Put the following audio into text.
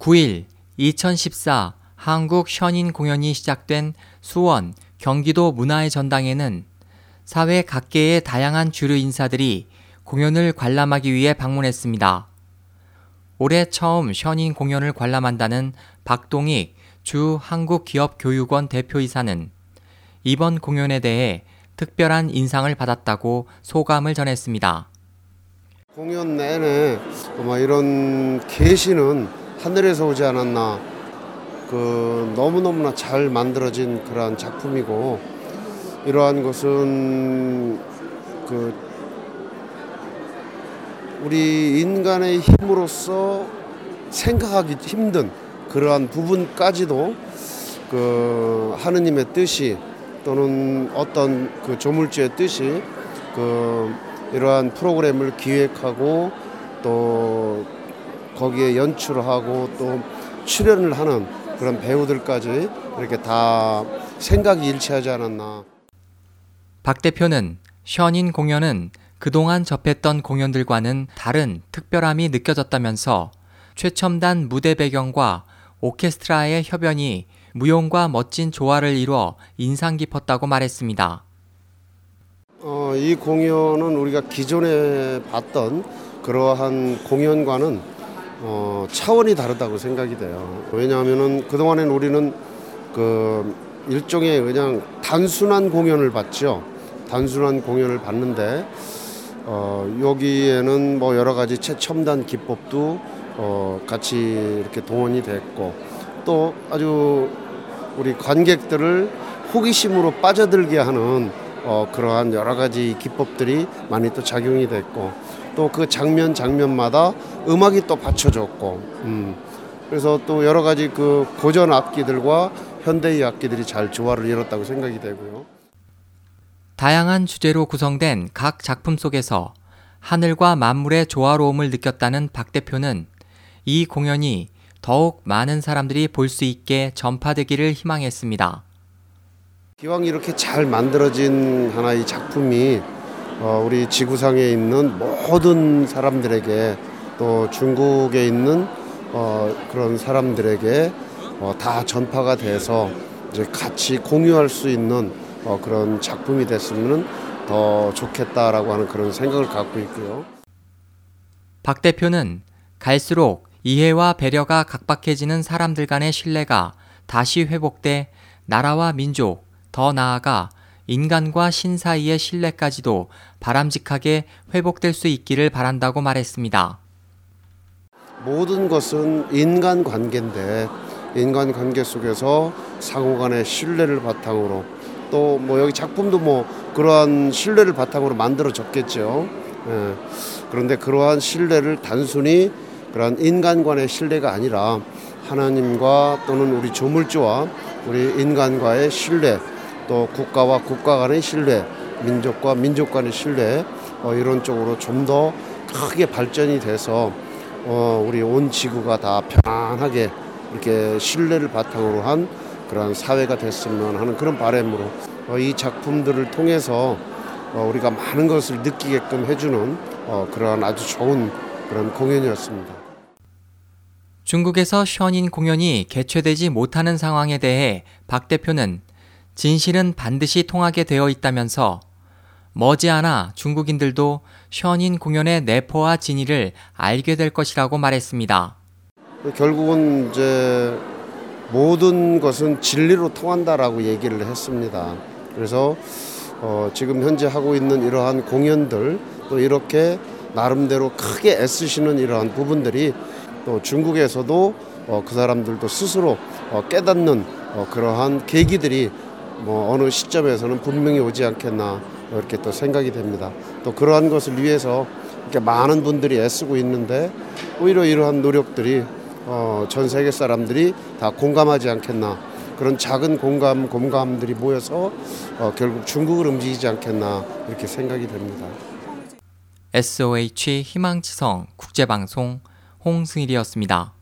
9일 2014 한국 션인 공연이 시작된 수원 경기도 문화의 전당에는 사회 각계의 다양한 주류 인사들이 공연을 관람하기 위해 방문했습니다. 올해 처음 션인 공연을 관람한다는 박동익 주 한국기업교육원 대표이사는 이번 공연에 대해 특별한 인상을 받았다고 소감을 전했습니다. 공연 내내 아마 이런 계시는 하늘에서 오지 않았나. 그 너무너무나 잘 만들어진 그러한 작품이고 이러한 것은 그 우리 인간의 힘으로서 생각하기 힘든 그러한 부분까지도 그 하느님의 뜻이 또는 어떤 그 조물주의 뜻이 그 이러한 프로그램을 기획하고 또 거기에 연출하고 또 출연을 하는 그런 배우들까지 이렇게 다 생각이 일치하지 않았나. 박 대표는 션인 공연은 그동안 접했던 공연들과는 다른 특별함이 느껴졌다면서 최첨단 무대 배경과 오케스트라의 협연이 무용과 멋진 조화를 이루어 인상 깊었다고 말했습니다. 어, 이 공연은 우리가 기존에 봤던 그러한 공연과는 어, 차원이 다르다고 생각이 돼요. 왜냐하면은 그동안엔 우리는 그 일종의 그냥 단순한 공연을 봤죠. 단순한 공연을 봤는데 어, 여기에는 뭐 여러 가지 최첨단 기법도 어, 같이 이렇게 동원이 됐고 또 아주 우리 관객들을 호기심으로 빠져들게 하는 어, 그러한 여러 가지 기법들이 많이 또 작용이 됐고 또 그 장면 장면마다 음악이 또 받쳐졌고 음, 그래서 또 여러 가지 그 고전 악기들과 현대의 악기들이 잘 조화를 이뤘다고 생각이 되고요. 다양한 주제로 구성된 각 작품 속에서 하늘과 만물의 조화로움을 느꼈다는 박 대표는 이 공연이 더욱 많은 사람들이 볼 수 있게 전파되기를 희망했습니다. 기왕 이렇게 잘 만들어진 하나의 작품이 어, 우리 지구상에 있는 모든 사람들에게 또 중국에 있는 어, 그런 사람들에게 어, 다 전파가 돼서 이제 같이 공유할 수 있는 어, 그런 작품이 됐으면 더 좋겠다라고 하는 그런 생각을 갖고 있고요. 박 대표는 갈수록 이해와 배려가 각박해지는 사람들 간의 신뢰가 다시 회복돼 나라와 민족, 더 나아가 인간과 신 사이의 신뢰까지도 바람직하게 회복될 수 있기를 바란다고 말했습니다. 모든 것은 인간 관계인데 인간 관계 속에서 상호 간의 신뢰를 바탕으로 또 뭐 여기 작품도 뭐 그러한 신뢰를 바탕으로 만들어졌겠죠. 예. 그런데 그러한 신뢰를 단순히 그러한 인간 간의 신뢰가 아니라 하나님과 또는 우리 조물주와 우리 인간과의 신뢰 또 국가와 국가 간의 신뢰 민족과 민족 간의 신뢰 어, 이런 쪽으로 좀 더 크게 발전이 돼서 어, 우리 온 지구가 다 편안하게 이렇게 신뢰를 바탕으로 한 그러한 사회가 됐으면 하는 그런 바람으로 어, 이 작품들을 통해서 어, 우리가 많은 것을 느끼게끔 해주는 어, 그러한 아주 좋은 그런 공연이었습니다. 중국에서 션인 공연이 개최되지 못하는 상황에 대해 박 대표는 진실은 반드시 통하게 되어 있다면서 머지않아 중국인들도 션인 공연의 내포와 진위를 알게 될 것이라고 말했습니다. 결국은 이제 모든 것은 진리로 통한다라고 얘기를 했습니다. 그래서 어, 지금 현재 하고 있는 이러한 공연들 또 이렇게 나름대로 크게 애쓰시는 이러한 부분들이 또 중국에서도 어, 그 사람들도 스스로 어, 깨닫는 어, 그러한 계기들이 뭐 어느 시점에서는 분명히 오지 않겠나 이렇게 또 생각이 됩니다. 또 그러한 것을 위해서 이렇게 많은 분들이 애쓰고 있는데 오히려 이러한 노력들이 어, 전 세계 사람들이 다 공감하지 않겠나 그런 작은 공감 공감들이 모여서 어, 결국 중국을 움직이지 않겠나 이렇게 생각이 됩니다. SOH 희망지성 국제방송 홍승일이었습니다.